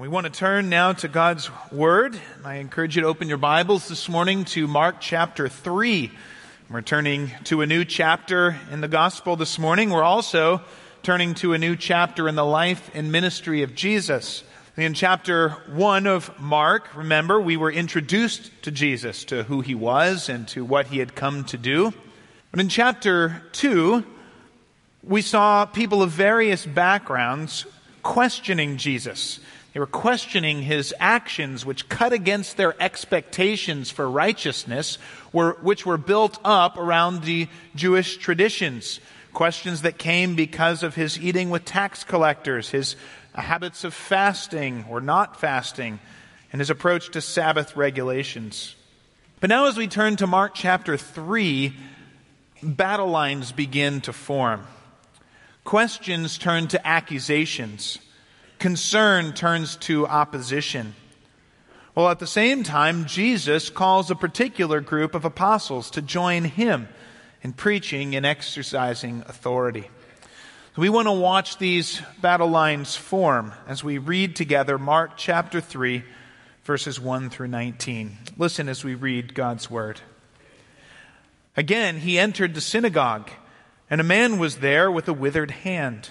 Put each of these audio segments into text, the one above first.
We want to turn now to God's Word. I encourage you to open your Bibles this morning to Mark chapter 3. We're turning to a new chapter in the Gospel this morning. We're also turning to a new chapter in the life and ministry of Jesus. In chapter 1 of Mark, remember, we were introduced to Jesus, to who he was and to what he had come to do. But in chapter 2, we saw people of various backgrounds questioning Jesus. They were questioning his actions, which cut against their expectations for righteousness, which were built up around the Jewish traditions. Questions that came because of his eating with tax collectors, his habits of fasting or not fasting, and his approach to Sabbath regulations. But now, as we turn to Mark chapter 3, battle lines begin to form. Questions turn to accusations concern turns to opposition. Well, at the same time, Jesus calls a particular group of apostles to join him in preaching and exercising authority. We want to watch these battle lines form as we read together Mark chapter 3, verses 1 through 19. Listen as we read God's word. Again, he entered the synagogue, and a man was there with a withered hand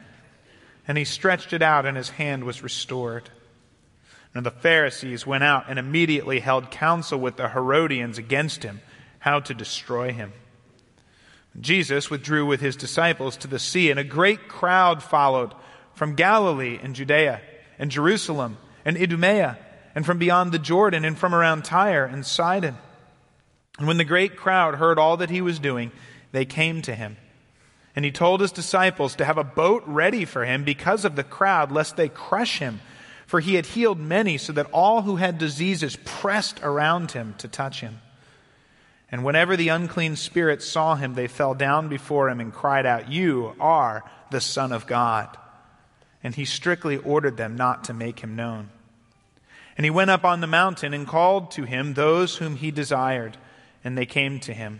And he stretched it out, and his hand was restored. And the Pharisees went out and immediately held counsel with the Herodians against him, how to destroy him. Jesus withdrew with his disciples to the sea, and a great crowd followed from Galilee and Judea and Jerusalem and Idumea and from beyond the Jordan and from around Tyre and Sidon. And when the great crowd heard all that he was doing, they came to him and he told his disciples to have a boat ready for him because of the crowd, lest they crush him. For he had healed many, so that all who had diseases pressed around him to touch him. And whenever the unclean spirits saw him, they fell down before him and cried out, You are the Son of God. And he strictly ordered them not to make him known. And he went up on the mountain and called to him those whom he desired, and they came to him.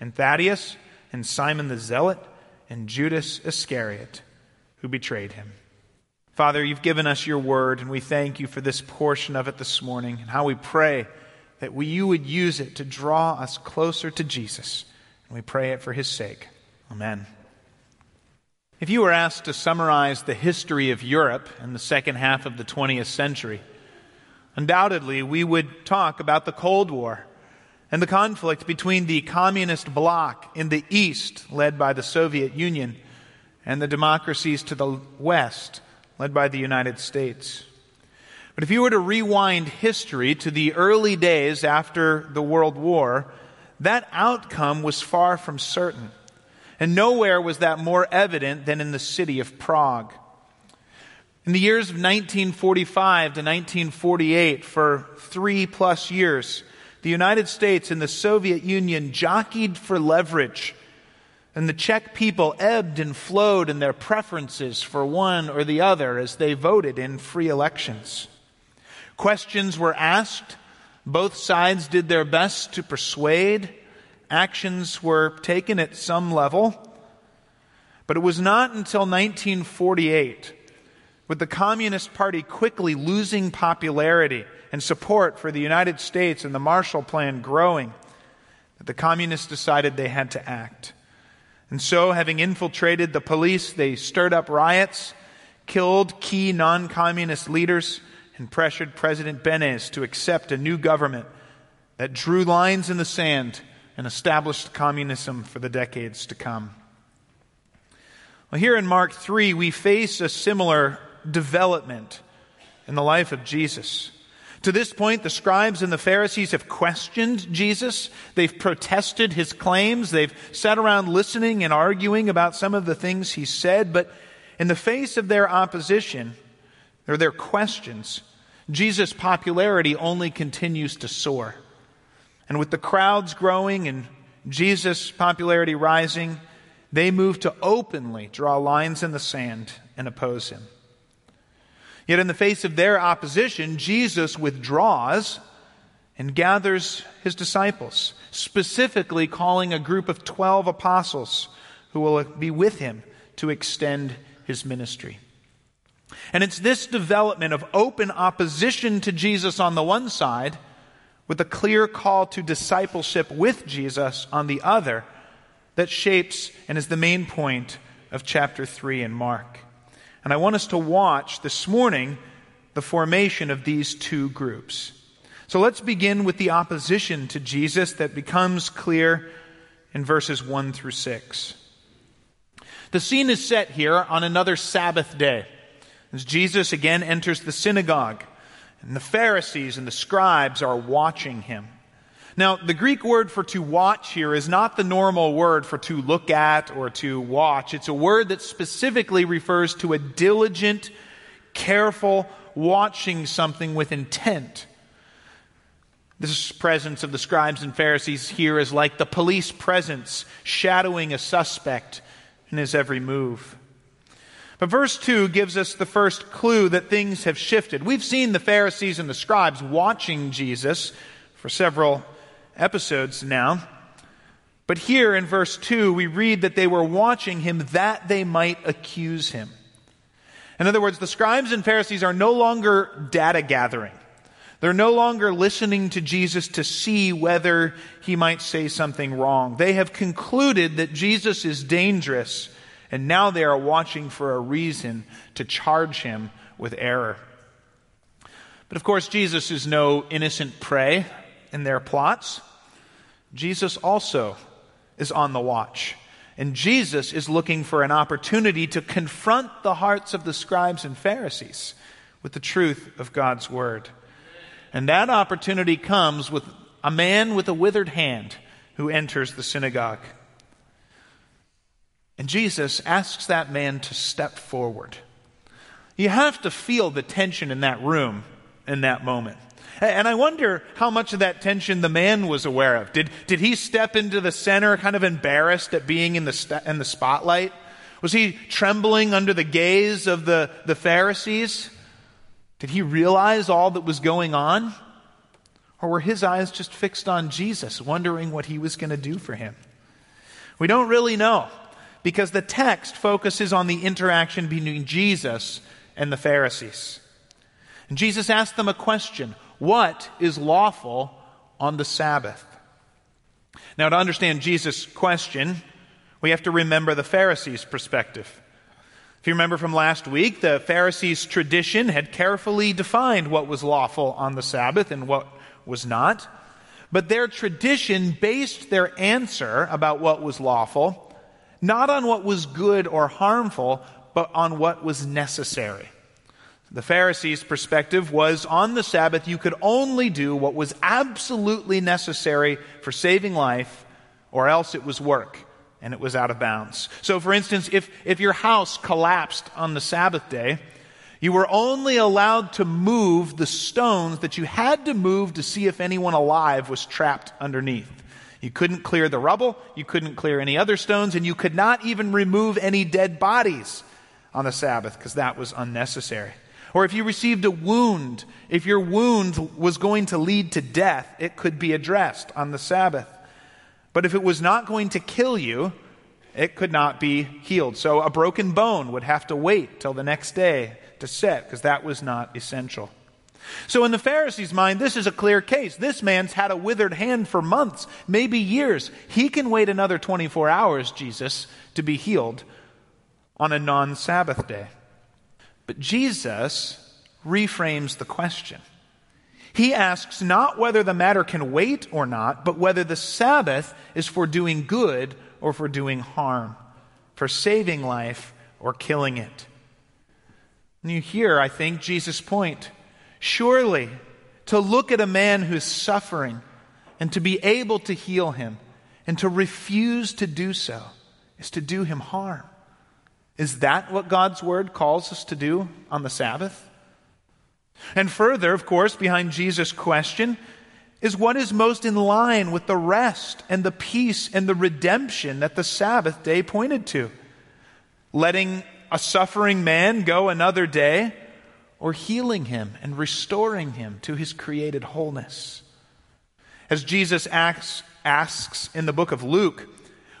and Thaddeus and Simon the Zealot and Judas Iscariot, who betrayed him. Father, you've given us your word, and we thank you for this portion of it this morning, and how we pray that we, you would use it to draw us closer to Jesus. And we pray it for his sake. Amen. If you were asked to summarize the history of Europe in the second half of the 20th century, undoubtedly we would talk about the Cold War and the conflict between the communist bloc in the east, led by the Soviet Union, and the democracies to the west, led by the United States. But if you were to rewind history to the early days after the World War, that outcome was far from certain. And nowhere was that more evident than in the city of Prague. In the years of 1945 to 1948, for three plus years, the United States and the Soviet Union jockeyed for leverage, and the Czech people ebbed and flowed in their preferences for one or the other as they voted in free elections. Questions were asked Both sides did their best to persuade. Actions were taken at some level. But it was not until 1948, with the Communist Party quickly losing popularity and support for the United States and the Marshall Plan growing, the communists decided they had to act. And so, having infiltrated the police, they stirred up riots, killed key non communist leaders, and pressured President Beneš to accept a new government that drew lines in the sand and established communism for the decades to come. Well, here in Mark 3, we face a similar development in the life of Jesus. To this point, the scribes and the Pharisees have questioned Jesus. They've protested his claims. They've sat around listening and arguing about some of the things he said. But in the face of their opposition, or their questions, Jesus' popularity only continues to soar. And with the crowds growing and Jesus' popularity rising, they move to openly draw lines in the sand and oppose him. Yet, in the face of their opposition, Jesus withdraws and gathers his disciples, specifically calling a group of 12 apostles who will be with him to extend his ministry. And it's this development of open opposition to Jesus on the one side, with a clear call to discipleship with Jesus on the other, that shapes and is the main point of chapter 3 in Mark. And I want us to watch this morning the formation of these two groups. So let's begin with the opposition to Jesus that becomes clear in verses 1 through 6. The scene is set here on another Sabbath day as Jesus again enters the synagogue, and the Pharisees and the scribes are watching him. Now, the Greek word for to watch here is not the normal word for to look at or to watch. It's a word that specifically refers to a diligent, careful watching something with intent. This presence of the scribes and Pharisees here is like the police presence shadowing a suspect in his every move. But verse 2 gives us the first clue that things have shifted. We've seen the Pharisees and the scribes watching Jesus for several episodes now. But here in verse 2, we read that they were watching him that they might accuse him. In other words, the scribes and Pharisees are no longer data gathering. They're no longer listening to Jesus to see whether he might say something wrong. They have concluded that Jesus is dangerous, and now they are watching for a reason to charge him with error. But of course, Jesus is no innocent prey in their plots, Jesus also is on the watch. And Jesus is looking for an opportunity to confront the hearts of the scribes and Pharisees with the truth of God's word. And that opportunity comes with a man with a withered hand who enters the synagogue. And Jesus asks that man to step forward. You have to feel the tension in that room in that moment. And I wonder how much of that tension the man was aware of. Did, did he step into the center kind of embarrassed at being in the, st- in the spotlight? Was he trembling under the gaze of the, the Pharisees? Did he realize all that was going on? Or were his eyes just fixed on Jesus, wondering what he was going to do for him? We don't really know because the text focuses on the interaction between Jesus and the Pharisees. And Jesus asked them a question what is lawful on the Sabbath? Now, to understand Jesus' question, we have to remember the Pharisees' perspective. If you remember from last week, the Pharisees' tradition had carefully defined what was lawful on the Sabbath and what was not. But their tradition based their answer about what was lawful not on what was good or harmful, but on what was necessary. The Pharisees' perspective was on the Sabbath, you could only do what was absolutely necessary for saving life, or else it was work and it was out of bounds. So, for instance, if, if your house collapsed on the Sabbath day, you were only allowed to move the stones that you had to move to see if anyone alive was trapped underneath. You couldn't clear the rubble, you couldn't clear any other stones, and you could not even remove any dead bodies on the Sabbath because that was unnecessary. Or if you received a wound, if your wound was going to lead to death, it could be addressed on the Sabbath. But if it was not going to kill you, it could not be healed. So a broken bone would have to wait till the next day to set because that was not essential. So in the Pharisees' mind, this is a clear case. This man's had a withered hand for months, maybe years. He can wait another 24 hours, Jesus, to be healed on a non Sabbath day. But Jesus reframes the question. He asks not whether the matter can wait or not, but whether the Sabbath is for doing good or for doing harm, for saving life or killing it. And you hear, I think, Jesus' point. Surely, to look at a man who's suffering and to be able to heal him and to refuse to do so is to do him harm. Is that what God's word calls us to do on the Sabbath? And further, of course, behind Jesus' question is what is most in line with the rest and the peace and the redemption that the Sabbath day pointed to. Letting a suffering man go another day, or healing him and restoring him to his created wholeness. As Jesus asks, asks in the book of Luke,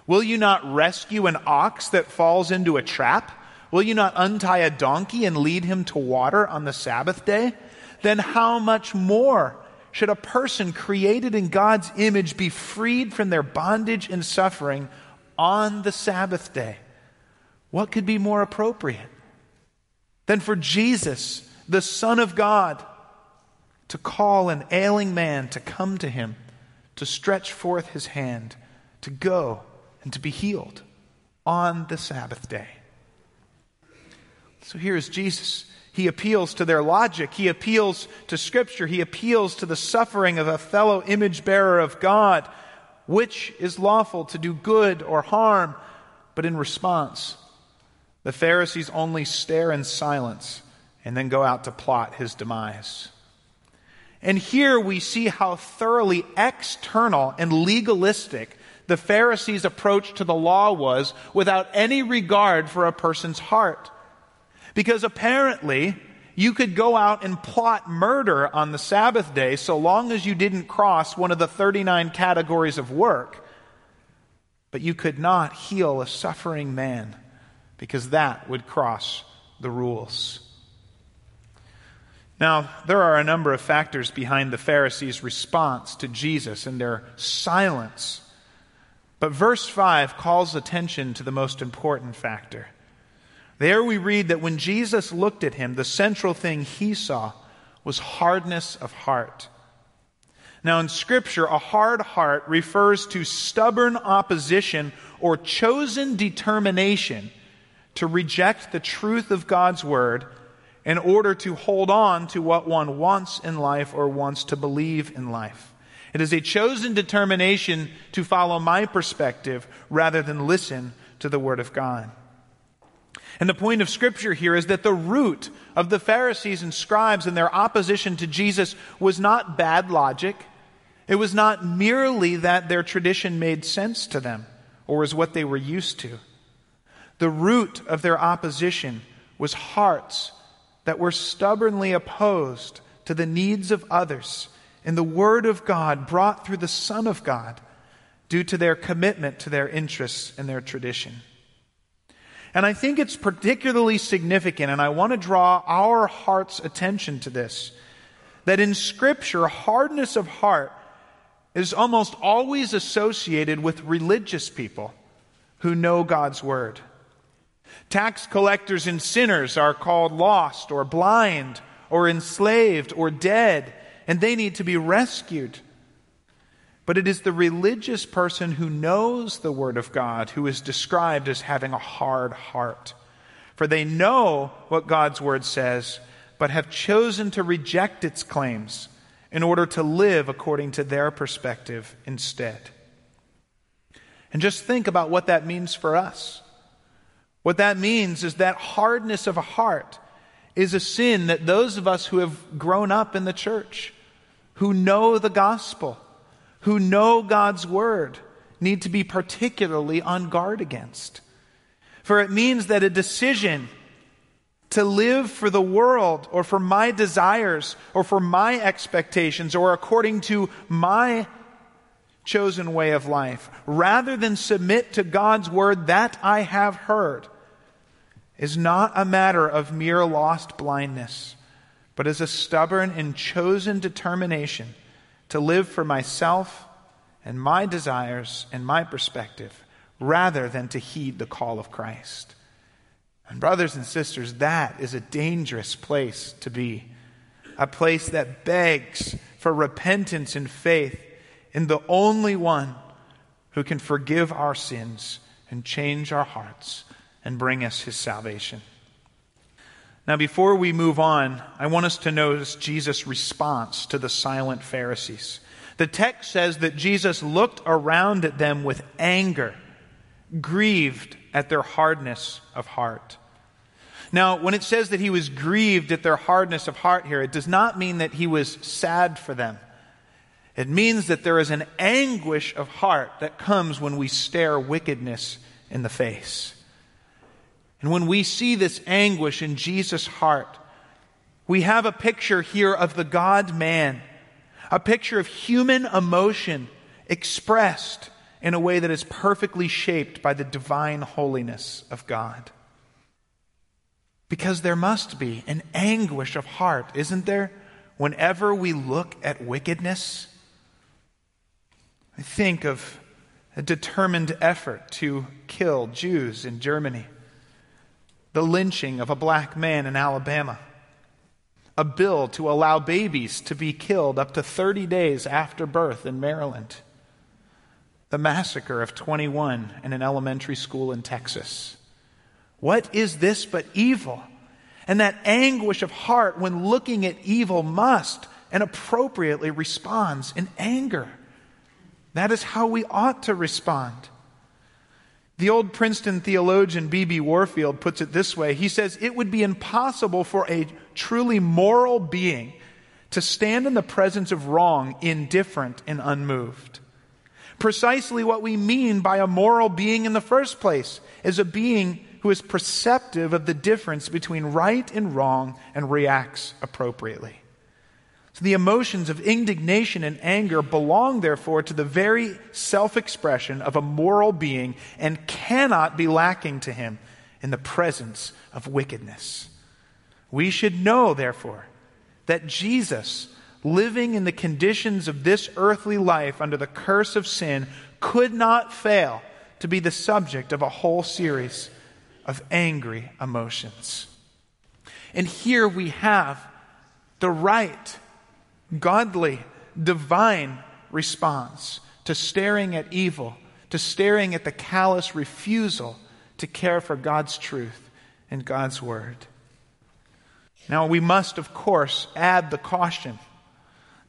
Will you not rescue an ox that falls into a trap? Will you not untie a donkey and lead him to water on the Sabbath day? Then how much more should a person created in God's image be freed from their bondage and suffering on the Sabbath day? What could be more appropriate than for Jesus, the Son of God, to call an ailing man to come to him, to stretch forth his hand, to go and to be healed on the Sabbath day. So here is Jesus. He appeals to their logic. He appeals to Scripture. He appeals to the suffering of a fellow image bearer of God. Which is lawful to do good or harm? But in response, the Pharisees only stare in silence and then go out to plot his demise. And here we see how thoroughly external and legalistic the Pharisees' approach to the law was without any regard for a person's heart. Because apparently, you could go out and plot murder on the Sabbath day so long as you didn't cross one of the 39 categories of work. But you could not heal a suffering man because that would cross the rules. Now, there are a number of factors behind the Pharisees' response to Jesus and their silence but verse 5 calls attention to the most important factor. There we read that when Jesus looked at him, the central thing he saw was hardness of heart. Now, in Scripture, a hard heart refers to stubborn opposition or chosen determination to reject the truth of God's Word in order to hold on to what one wants in life or wants to believe in life. It is a chosen determination to follow my perspective rather than listen to the Word of God. And the point of Scripture here is that the root of the Pharisees and scribes and their opposition to Jesus was not bad logic. It was not merely that their tradition made sense to them or was what they were used to. The root of their opposition was hearts that were stubbornly opposed to the needs of others in the Word of God brought through the Son of God due to their commitment to their interests and their tradition. And I think it's particularly significant, and I want to draw our heart's attention to this, that in Scripture, hardness of heart is almost always associated with religious people who know God's Word. Tax collectors and sinners are called lost or blind or enslaved or dead and they need to be rescued. But it is the religious person who knows the Word of God who is described as having a hard heart. For they know what God's Word says, but have chosen to reject its claims in order to live according to their perspective instead. And just think about what that means for us. What that means is that hardness of a heart is a sin that those of us who have grown up in the church, who know the gospel, who know God's word, need to be particularly on guard against. For it means that a decision to live for the world or for my desires or for my expectations or according to my chosen way of life, rather than submit to God's word that I have heard, is not a matter of mere lost blindness, but as a stubborn and chosen determination to live for myself and my desires and my perspective, rather than to heed the call of Christ. And, brothers and sisters, that is a dangerous place to be. A place that begs for repentance and faith in the only one who can forgive our sins and change our hearts and bring us his salvation. Now, before we move on, I want us to notice Jesus' response to the silent Pharisees. The text says that Jesus looked around at them with anger, grieved at their hardness of heart. Now, when it says that he was grieved at their hardness of heart here, it does not mean that he was sad for them. It means that there is an anguish of heart that comes when we stare wickedness in the face. And when we see this anguish in Jesus' heart, we have a picture here of the God man, a picture of human emotion expressed in a way that is perfectly shaped by the divine holiness of God. Because there must be an anguish of heart, isn't there, whenever we look at wickedness? I think of a determined effort to kill Jews in Germany, the lynching of a black man in Alabama, a bill to allow babies to be killed up to 30 days after birth in Maryland, the massacre of 21 in an elementary school in Texas. What is this but evil? And that anguish of heart when looking at evil must and appropriately responds in anger. That is how we ought to respond. The old Princeton theologian B.B. Warfield puts it this way He says, It would be impossible for a truly moral being to stand in the presence of wrong indifferent and unmoved. Precisely what we mean by a moral being in the first place is a being who is perceptive of the difference between right and wrong and reacts appropriately. So the emotions of indignation and anger belong, therefore, to the very self expression of a moral being and cannot be lacking to him in the presence of wickedness. We should know, therefore, that Jesus, living in the conditions of this earthly life under the curse of sin, could not fail to be the subject of a whole series of angry emotions. And here we have the right godly, divine response to staring at evil, to staring at the callous refusal to care for God's truth and God's word. Now, we must, of course, add the caution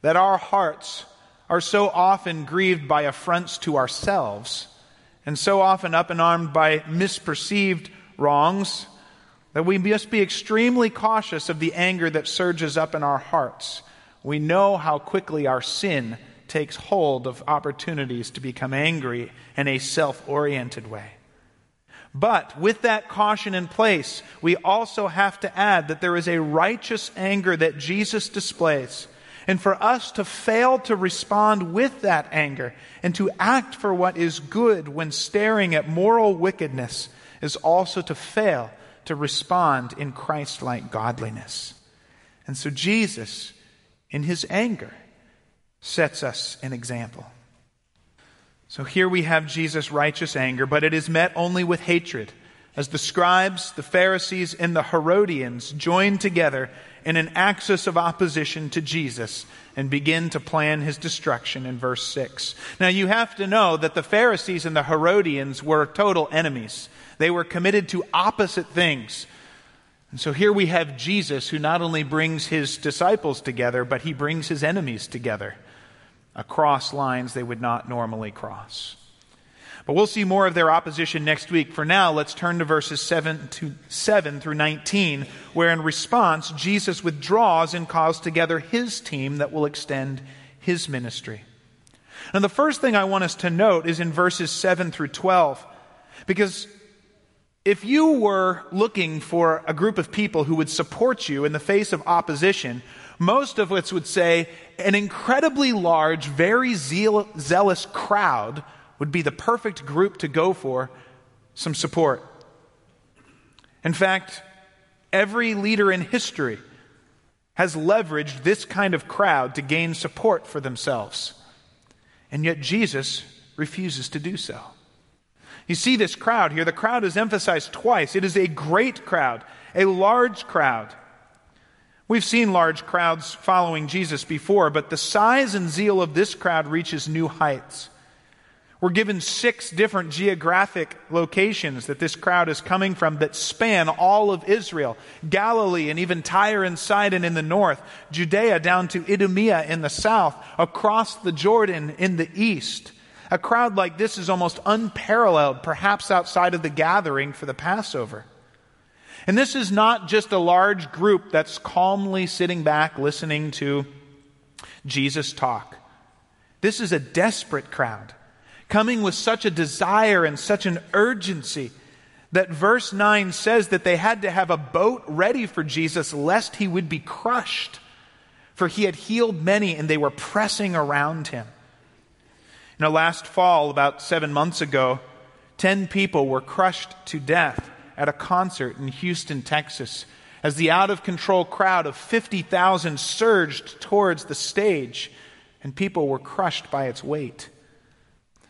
that our hearts are so often grieved by affronts to ourselves and so often up and armed by misperceived wrongs that we must be extremely cautious of the anger that surges up in our hearts we know how quickly our sin takes hold of opportunities to become angry in a self oriented way. But with that caution in place, we also have to add that there is a righteous anger that Jesus displays. And for us to fail to respond with that anger and to act for what is good when staring at moral wickedness is also to fail to respond in Christ like godliness. And so Jesus in his anger, sets us an example. So here we have Jesus' righteous anger, but it is met only with hatred, as the scribes, the Pharisees, and the Herodians join together in an axis of opposition to Jesus and begin to plan his destruction in verse 6. Now you have to know that the Pharisees and the Herodians were total enemies. They were committed to opposite things. And so here we have Jesus who not only brings his disciples together, but he brings his enemies together across lines they would not normally cross. But we'll see more of their opposition next week. For now, let's turn to verses 7 to 7 through 19, where in response, Jesus withdraws and calls together his team that will extend his ministry. Now, the first thing I want us to note is in verses 7 through 12, because If you were looking for a group of people who would support you in the face of opposition, most of us would say an incredibly large, very zeal- zealous crowd would be the perfect group to go for some support. In fact, every leader in history has leveraged this kind of crowd to gain support for themselves. And yet Jesus refuses to do so. You see this crowd here. The crowd is emphasized twice. It is a great crowd, a large crowd. We've seen large crowds following Jesus before, but the size and zeal of this crowd reaches new heights. We're given six different geographic locations that this crowd is coming from that span all of Israel Galilee and even Tyre and Sidon in the north, Judea down to Idumea in the south, across the Jordan in the east. A crowd like this is almost unparalleled, perhaps outside of the gathering for the Passover. And this is not just a large group that's calmly sitting back listening to Jesus talk. This is a desperate crowd, coming with such a desire and such an urgency that verse 9 says that they had to have a boat ready for Jesus lest he would be crushed. For he had healed many and they were pressing around him. You know, last fall, about seven months ago, 10 people were crushed to death at a concert in Houston, Texas, as the out of control crowd of 50,000 surged towards the stage and people were crushed by its weight.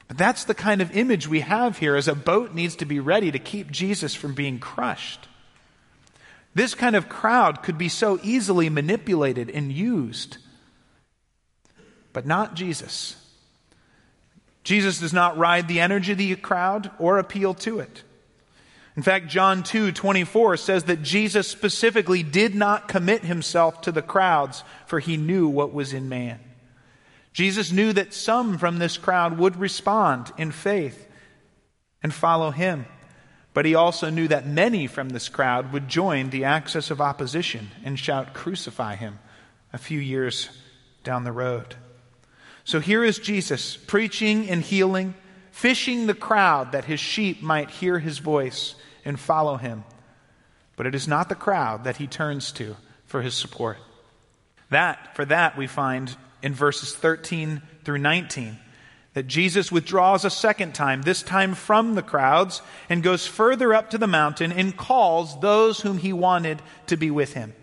But that's the kind of image we have here as a boat needs to be ready to keep Jesus from being crushed. This kind of crowd could be so easily manipulated and used, but not Jesus. Jesus does not ride the energy of the crowd or appeal to it. In fact, John 2 24 says that Jesus specifically did not commit himself to the crowds, for he knew what was in man. Jesus knew that some from this crowd would respond in faith and follow him. But he also knew that many from this crowd would join the axis of opposition and shout, Crucify him, a few years down the road. So here is Jesus preaching and healing, fishing the crowd that his sheep might hear his voice and follow him. But it is not the crowd that he turns to for his support. That, for that, we find in verses 13 through 19 that Jesus withdraws a second time, this time from the crowds, and goes further up to the mountain and calls those whom he wanted to be with him.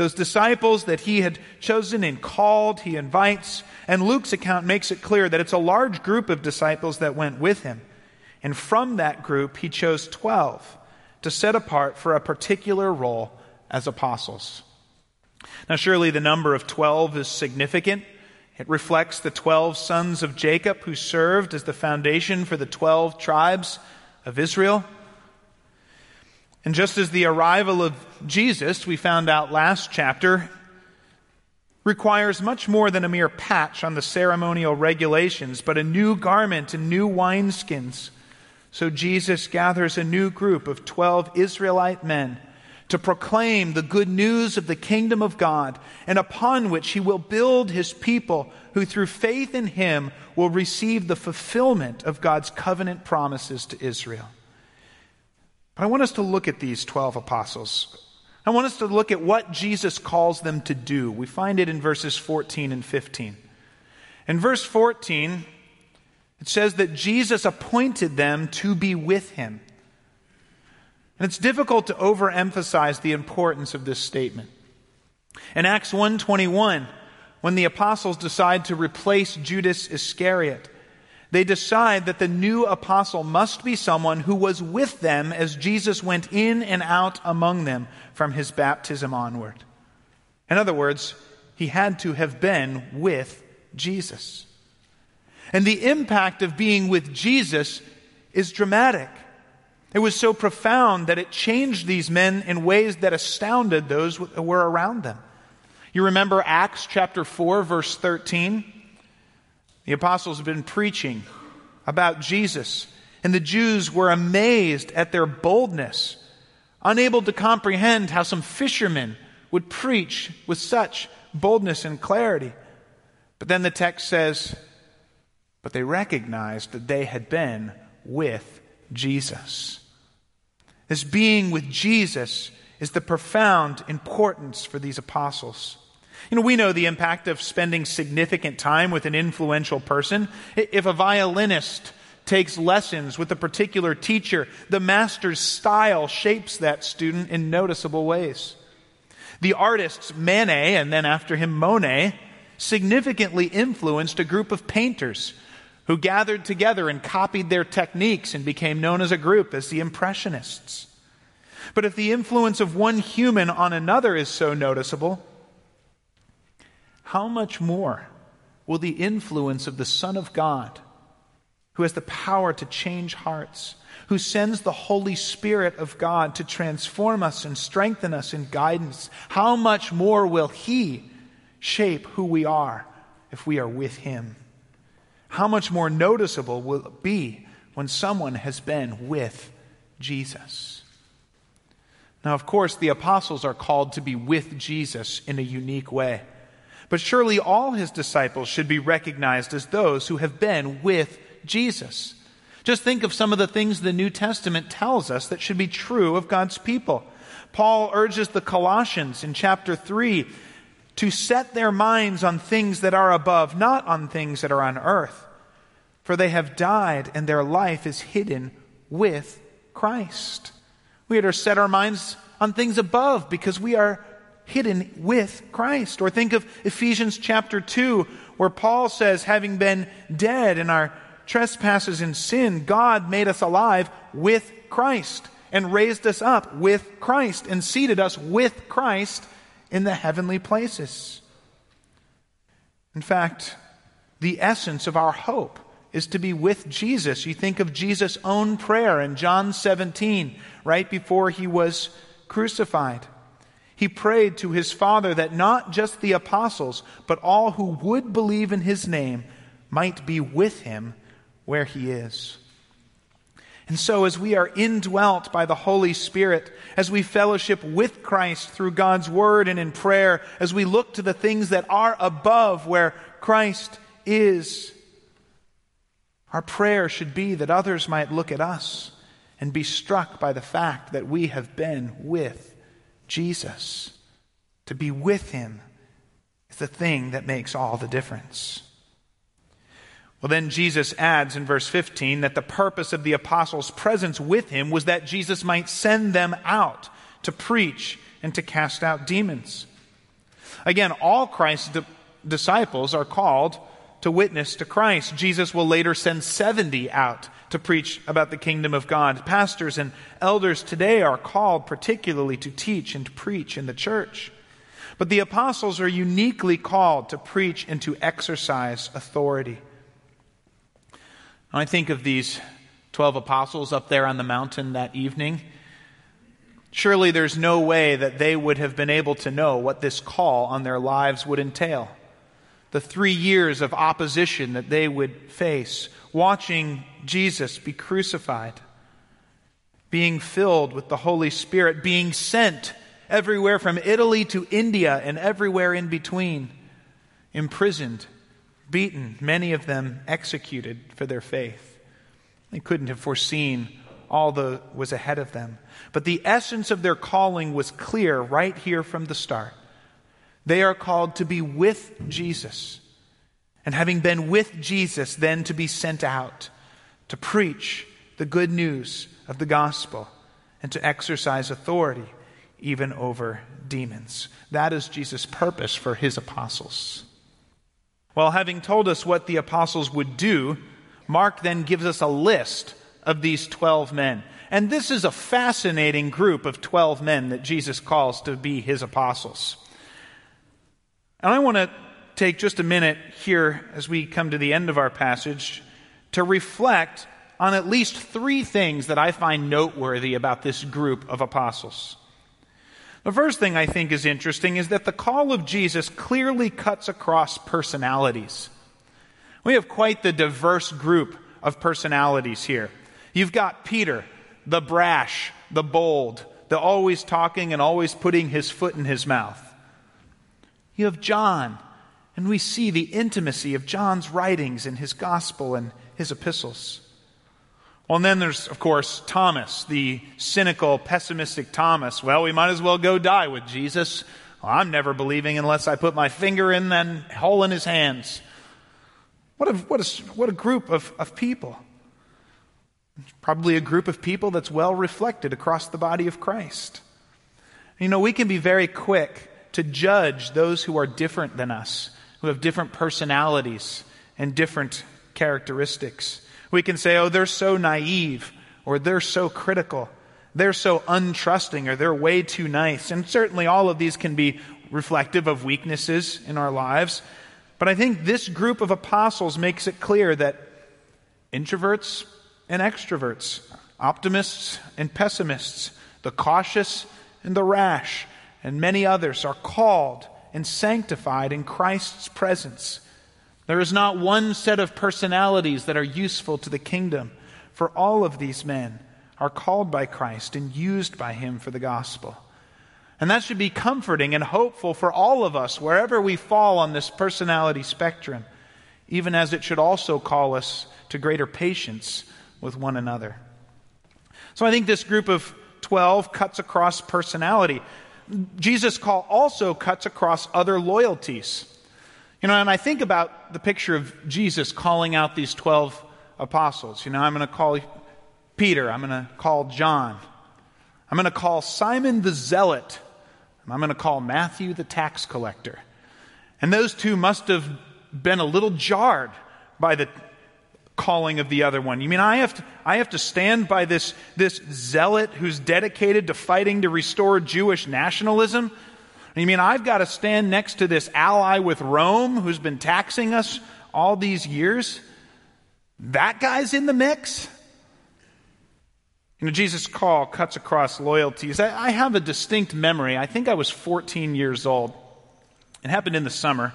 Those disciples that he had chosen and called, he invites. And Luke's account makes it clear that it's a large group of disciples that went with him. And from that group, he chose 12 to set apart for a particular role as apostles. Now, surely the number of 12 is significant. It reflects the 12 sons of Jacob who served as the foundation for the 12 tribes of Israel. And just as the arrival of Jesus, we found out last chapter, requires much more than a mere patch on the ceremonial regulations, but a new garment and new wineskins. So Jesus gathers a new group of 12 Israelite men to proclaim the good news of the kingdom of God, and upon which he will build his people who through faith in him will receive the fulfillment of God's covenant promises to Israel. But I want us to look at these 12 apostles. I want us to look at what Jesus calls them to do. We find it in verses 14 and 15. In verse 14, it says that Jesus appointed them to be with him. And it's difficult to overemphasize the importance of this statement. In Acts 1:21, when the apostles decide to replace Judas Iscariot, they decide that the new apostle must be someone who was with them as Jesus went in and out among them from his baptism onward. In other words, he had to have been with Jesus. And the impact of being with Jesus is dramatic. It was so profound that it changed these men in ways that astounded those who were around them. You remember Acts chapter 4, verse 13? The apostles have been preaching about Jesus, and the Jews were amazed at their boldness, unable to comprehend how some fishermen would preach with such boldness and clarity. But then the text says, but they recognized that they had been with Jesus. This being with Jesus is the profound importance for these apostles. You know, we know the impact of spending significant time with an influential person. If a violinist takes lessons with a particular teacher, the master's style shapes that student in noticeable ways. The artists Manet and then after him Monet significantly influenced a group of painters who gathered together and copied their techniques and became known as a group as the Impressionists. But if the influence of one human on another is so noticeable, how much more will the influence of the Son of God, who has the power to change hearts, who sends the Holy Spirit of God to transform us and strengthen us in guidance, how much more will He shape who we are if we are with Him? How much more noticeable will it be when someone has been with Jesus? Now, of course, the apostles are called to be with Jesus in a unique way. But surely all his disciples should be recognized as those who have been with Jesus. Just think of some of the things the New Testament tells us that should be true of God's people. Paul urges the Colossians in chapter 3 to set their minds on things that are above, not on things that are on earth. For they have died, and their life is hidden with Christ. We are to set our minds on things above because we are hidden with Christ. Or think of Ephesians chapter 2, where Paul says, having been dead in our trespasses and sin, God made us alive with Christ and raised us up with Christ and seated us with Christ in the heavenly places. In fact, the essence of our hope is to be with Jesus. You think of Jesus' own prayer in John 17, right before he was crucified. He prayed to his Father that not just the apostles, but all who would believe in his name might be with him where he is. And so, as we are indwelt by the Holy Spirit, as we fellowship with Christ through God's Word and in prayer, as we look to the things that are above where Christ is, our prayer should be that others might look at us and be struck by the fact that we have been with Jesus, to be with him, is the thing that makes all the difference. Well, then Jesus adds in verse 15 that the purpose of the apostles' presence with him was that Jesus might send them out to preach and to cast out demons. Again, all Christ's di- disciples are called to witness to Christ. Jesus will later send 70 out to preach about the kingdom of God. Pastors and elders today are called particularly to teach and preach in the church. But the apostles are uniquely called to preach and to exercise authority. I think of these 12 apostles up there on the mountain that evening. Surely there's no way that they would have been able to know what this call on their lives would entail. The three years of opposition that they would face, watching Jesus be crucified, being filled with the Holy Spirit, being sent everywhere from Italy to India and everywhere in between, imprisoned, beaten, many of them executed for their faith. They couldn't have foreseen all that was ahead of them. But the essence of their calling was clear right here from the start. They are called to be with Jesus. And having been with Jesus, then to be sent out to preach the good news of the gospel and to exercise authority even over demons. That is Jesus' purpose for his apostles. Well, having told us what the apostles would do, Mark then gives us a list of these 12 men. And this is a fascinating group of 12 men that Jesus calls to be his apostles. And I want to take just a minute here as we come to the end of our passage to reflect on at least three things that I find noteworthy about this group of apostles. The first thing I think is interesting is that the call of Jesus clearly cuts across personalities. We have quite the diverse group of personalities here. You've got Peter, the brash, the bold, the always talking and always putting his foot in his mouth. You have John, and we see the intimacy of John's writings in his gospel and his epistles. Well, and then there's, of course, Thomas, the cynical, pessimistic Thomas. Well, we might as well go die with Jesus. Well, I'm never believing unless I put my finger in that hole in his hands. What a, what a, what a group of, of people. Probably a group of people that's well reflected across the body of Christ. You know, we can be very quick to judge those who are different than us, who have different personalities and different characteristics. We can say, oh, they're so naive, or they're so critical, they're so untrusting, or they're way too nice. And certainly all of these can be reflective of weaknesses in our lives. But I think this group of apostles makes it clear that introverts and extroverts, optimists and pessimists, the cautious and the rash, and many others are called and sanctified in Christ's presence. There is not one set of personalities that are useful to the kingdom, for all of these men are called by Christ and used by Him for the gospel. And that should be comforting and hopeful for all of us, wherever we fall on this personality spectrum, even as it should also call us to greater patience with one another. So I think this group of 12 cuts across personality. Jesus' call also cuts across other loyalties. You know, and I think about the picture of Jesus calling out these 12 apostles. You know, I'm going to call Peter, I'm going to call John, I'm going to call Simon the Zealot, I'm going to call Matthew the tax collector. And those two must have been a little jarred by the calling of the other one. You mean I have to, I have to stand by this, this zealot who's dedicated to fighting to restore Jewish nationalism? You mean I've got to stand next to this ally with Rome who's been taxing us all these years? That guy's in the mix? You know, Jesus' call cuts across loyalties. I, I have a distinct memory. I think I was 14 years old. It happened in the summer.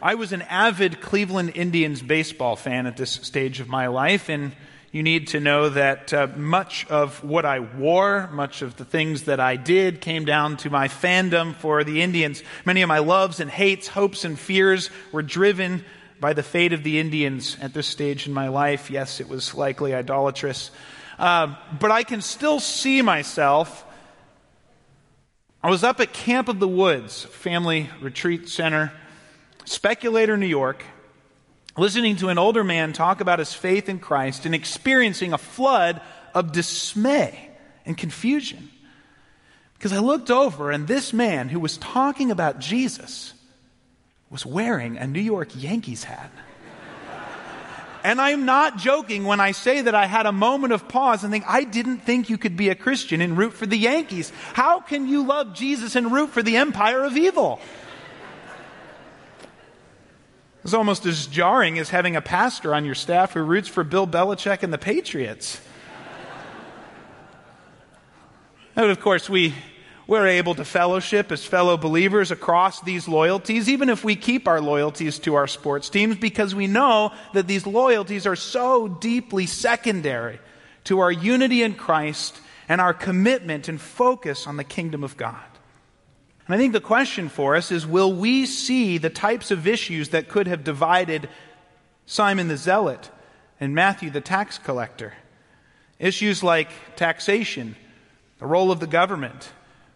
I was an avid Cleveland Indians baseball fan at this stage of my life, and you need to know that uh, much of what I wore, much of the things that I did, came down to my fandom for the Indians. Many of my loves and hates, hopes and fears were driven by the fate of the Indians at this stage in my life. Yes, it was likely idolatrous. Uh, but I can still see myself. I was up at Camp of the Woods, family retreat center Speculator, New York, listening to an older man talk about his faith in Christ and experiencing a flood of dismay and confusion. Because I looked over and this man who was talking about Jesus was wearing a New York Yankees hat. And I'm not joking when I say that I had a moment of pause and think, I didn't think you could be a Christian and root for the Yankees. How can you love Jesus and root for the empire of evil? It's almost as jarring as having a pastor on your staff who roots for Bill Belichick and the Patriots. and of course, we, we're able to fellowship as fellow believers across these loyalties, even if we keep our loyalties to our sports teams, because we know that these loyalties are so deeply secondary to our unity in Christ and our commitment and focus on the kingdom of God. And I think the question for us is will we see the types of issues that could have divided Simon the Zealot and Matthew the tax collector? Issues like taxation, the role of the government,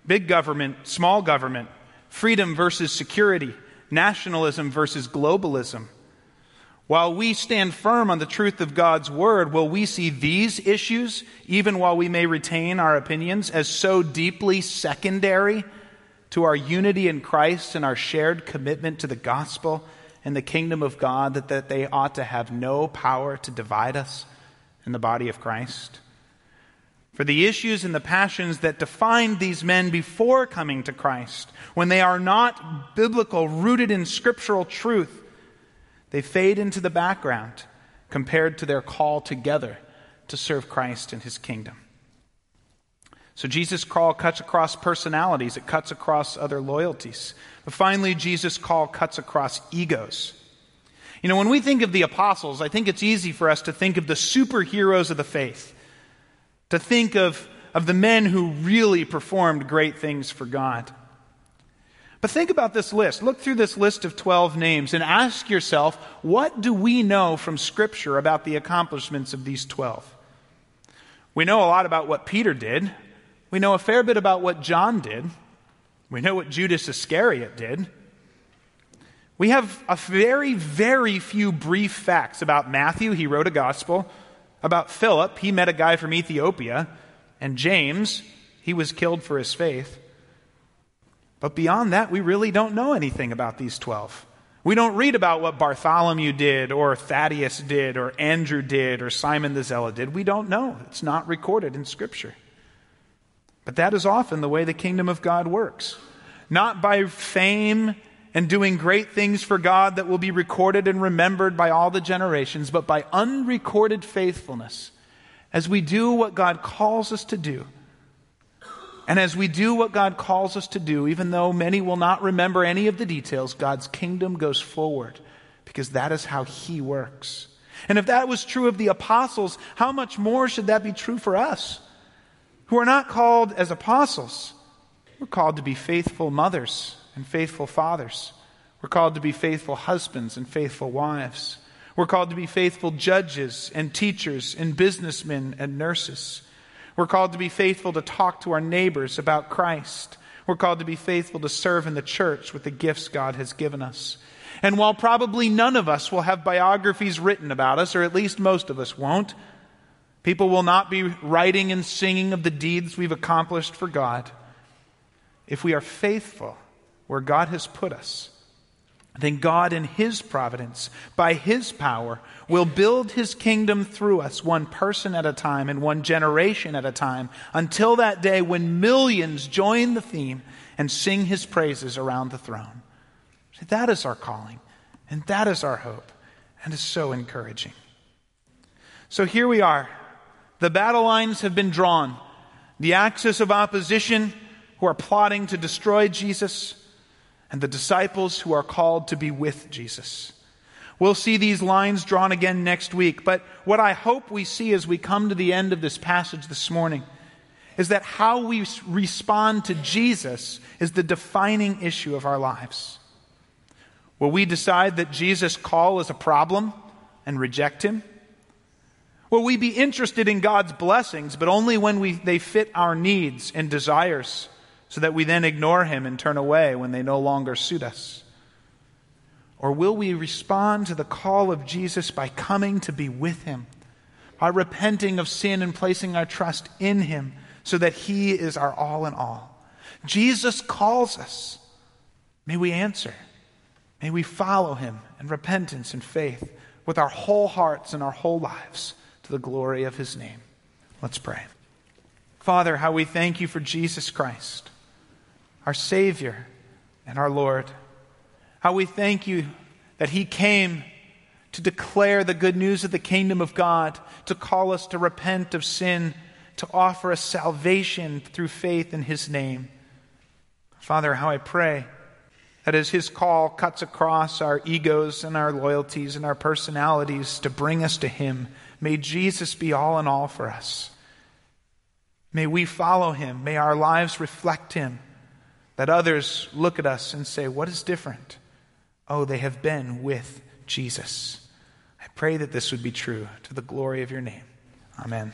big government, small government, freedom versus security, nationalism versus globalism. While we stand firm on the truth of God's word, will we see these issues, even while we may retain our opinions, as so deeply secondary to our unity in Christ and our shared commitment to the gospel and the kingdom of God that, that they ought to have no power to divide us in the body of Christ? For the issues and the passions that defined these men before coming to Christ, when they are not biblical, rooted in scriptural truth, they fade into the background compared to their call together to serve Christ and his kingdom. So Jesus' call cuts across personalities, it cuts across other loyalties. But finally, Jesus' call cuts across egos. You know, when we think of the apostles, I think it's easy for us to think of the superheroes of the faith, to think of, of the men who really performed great things for God. But think about this list. Look through this list of 12 names and ask yourself, what do we know from Scripture about the accomplishments of these 12? We know a lot about what Peter did. We know a fair bit about what John did. We know what Judas Iscariot did. We have a very, very few brief facts about Matthew. He wrote a gospel. About Philip, he met a guy from Ethiopia. And James, he was killed for his faith. But beyond that, we really don't know anything about these 12. We don't read about what Bartholomew did, or Thaddeus did, or Andrew did, or Simon the Zealot did. We don't know. It's not recorded in Scripture. But that is often the way the kingdom of God works. Not by fame and doing great things for God that will be recorded and remembered by all the generations, but by unrecorded faithfulness as we do what God calls us to do and as we do what God calls us to do, even though many will not remember any of the details, God's kingdom goes forward because that is how He works. And if that was true of the apostles, how much more should that be true for us who are not called as apostles? We're called to be faithful mothers and faithful fathers. We're called to be faithful husbands and faithful wives. We're called to be faithful judges and teachers and businessmen and nurses. We're called to be faithful to talk to our neighbors about Christ. We're called to be faithful to serve in the church with the gifts God has given us. And while probably none of us will have biographies written about us, or at least most of us won't, people will not be writing and singing of the deeds we've accomplished for God. If we are faithful where God has put us, then God, in His providence, by His power, will build His kingdom through us, one person at a time and one generation at a time, until that day when millions join the theme and sing His praises around the throne. See, that is our calling, and that is our hope, and is so encouraging. So here we are. The battle lines have been drawn. The axis of opposition who are plotting to destroy Jesus and the disciples who are called to be with Jesus. We'll see these lines drawn again next week, but what I hope we see as we come to the end of this passage this morning is that how we respond to Jesus is the defining issue of our lives. Will we decide that Jesus' call is a problem and reject him? Will we be interested in God's blessings, but only when we, they fit our needs and desires? so that we then ignore him and turn away when they no longer suit us? Or will we respond to the call of Jesus by coming to be with him, by repenting of sin and placing our trust in him so that he is our all in all? Jesus calls us. May we answer. May we follow him in repentance and faith with our whole hearts and our whole lives the glory of his name. Let's pray. Father, how we thank you for Jesus Christ our Savior and our Lord. How we thank you that He came to declare the good news of the kingdom of God, to call us to repent of sin, to offer us salvation through faith in His name. Father, how I pray that as His call cuts across our egos and our loyalties and our personalities to bring us to Him, may Jesus be all in all for us. May we follow Him. May our lives reflect Him that others look at us and say, What is different? Oh, they have been with Jesus. I pray that this would be true to the glory of your name. Amen.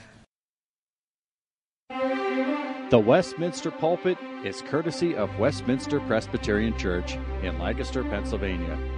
The Westminster Pulpit is courtesy of Westminster Presbyterian Church in Lancaster, Pennsylvania.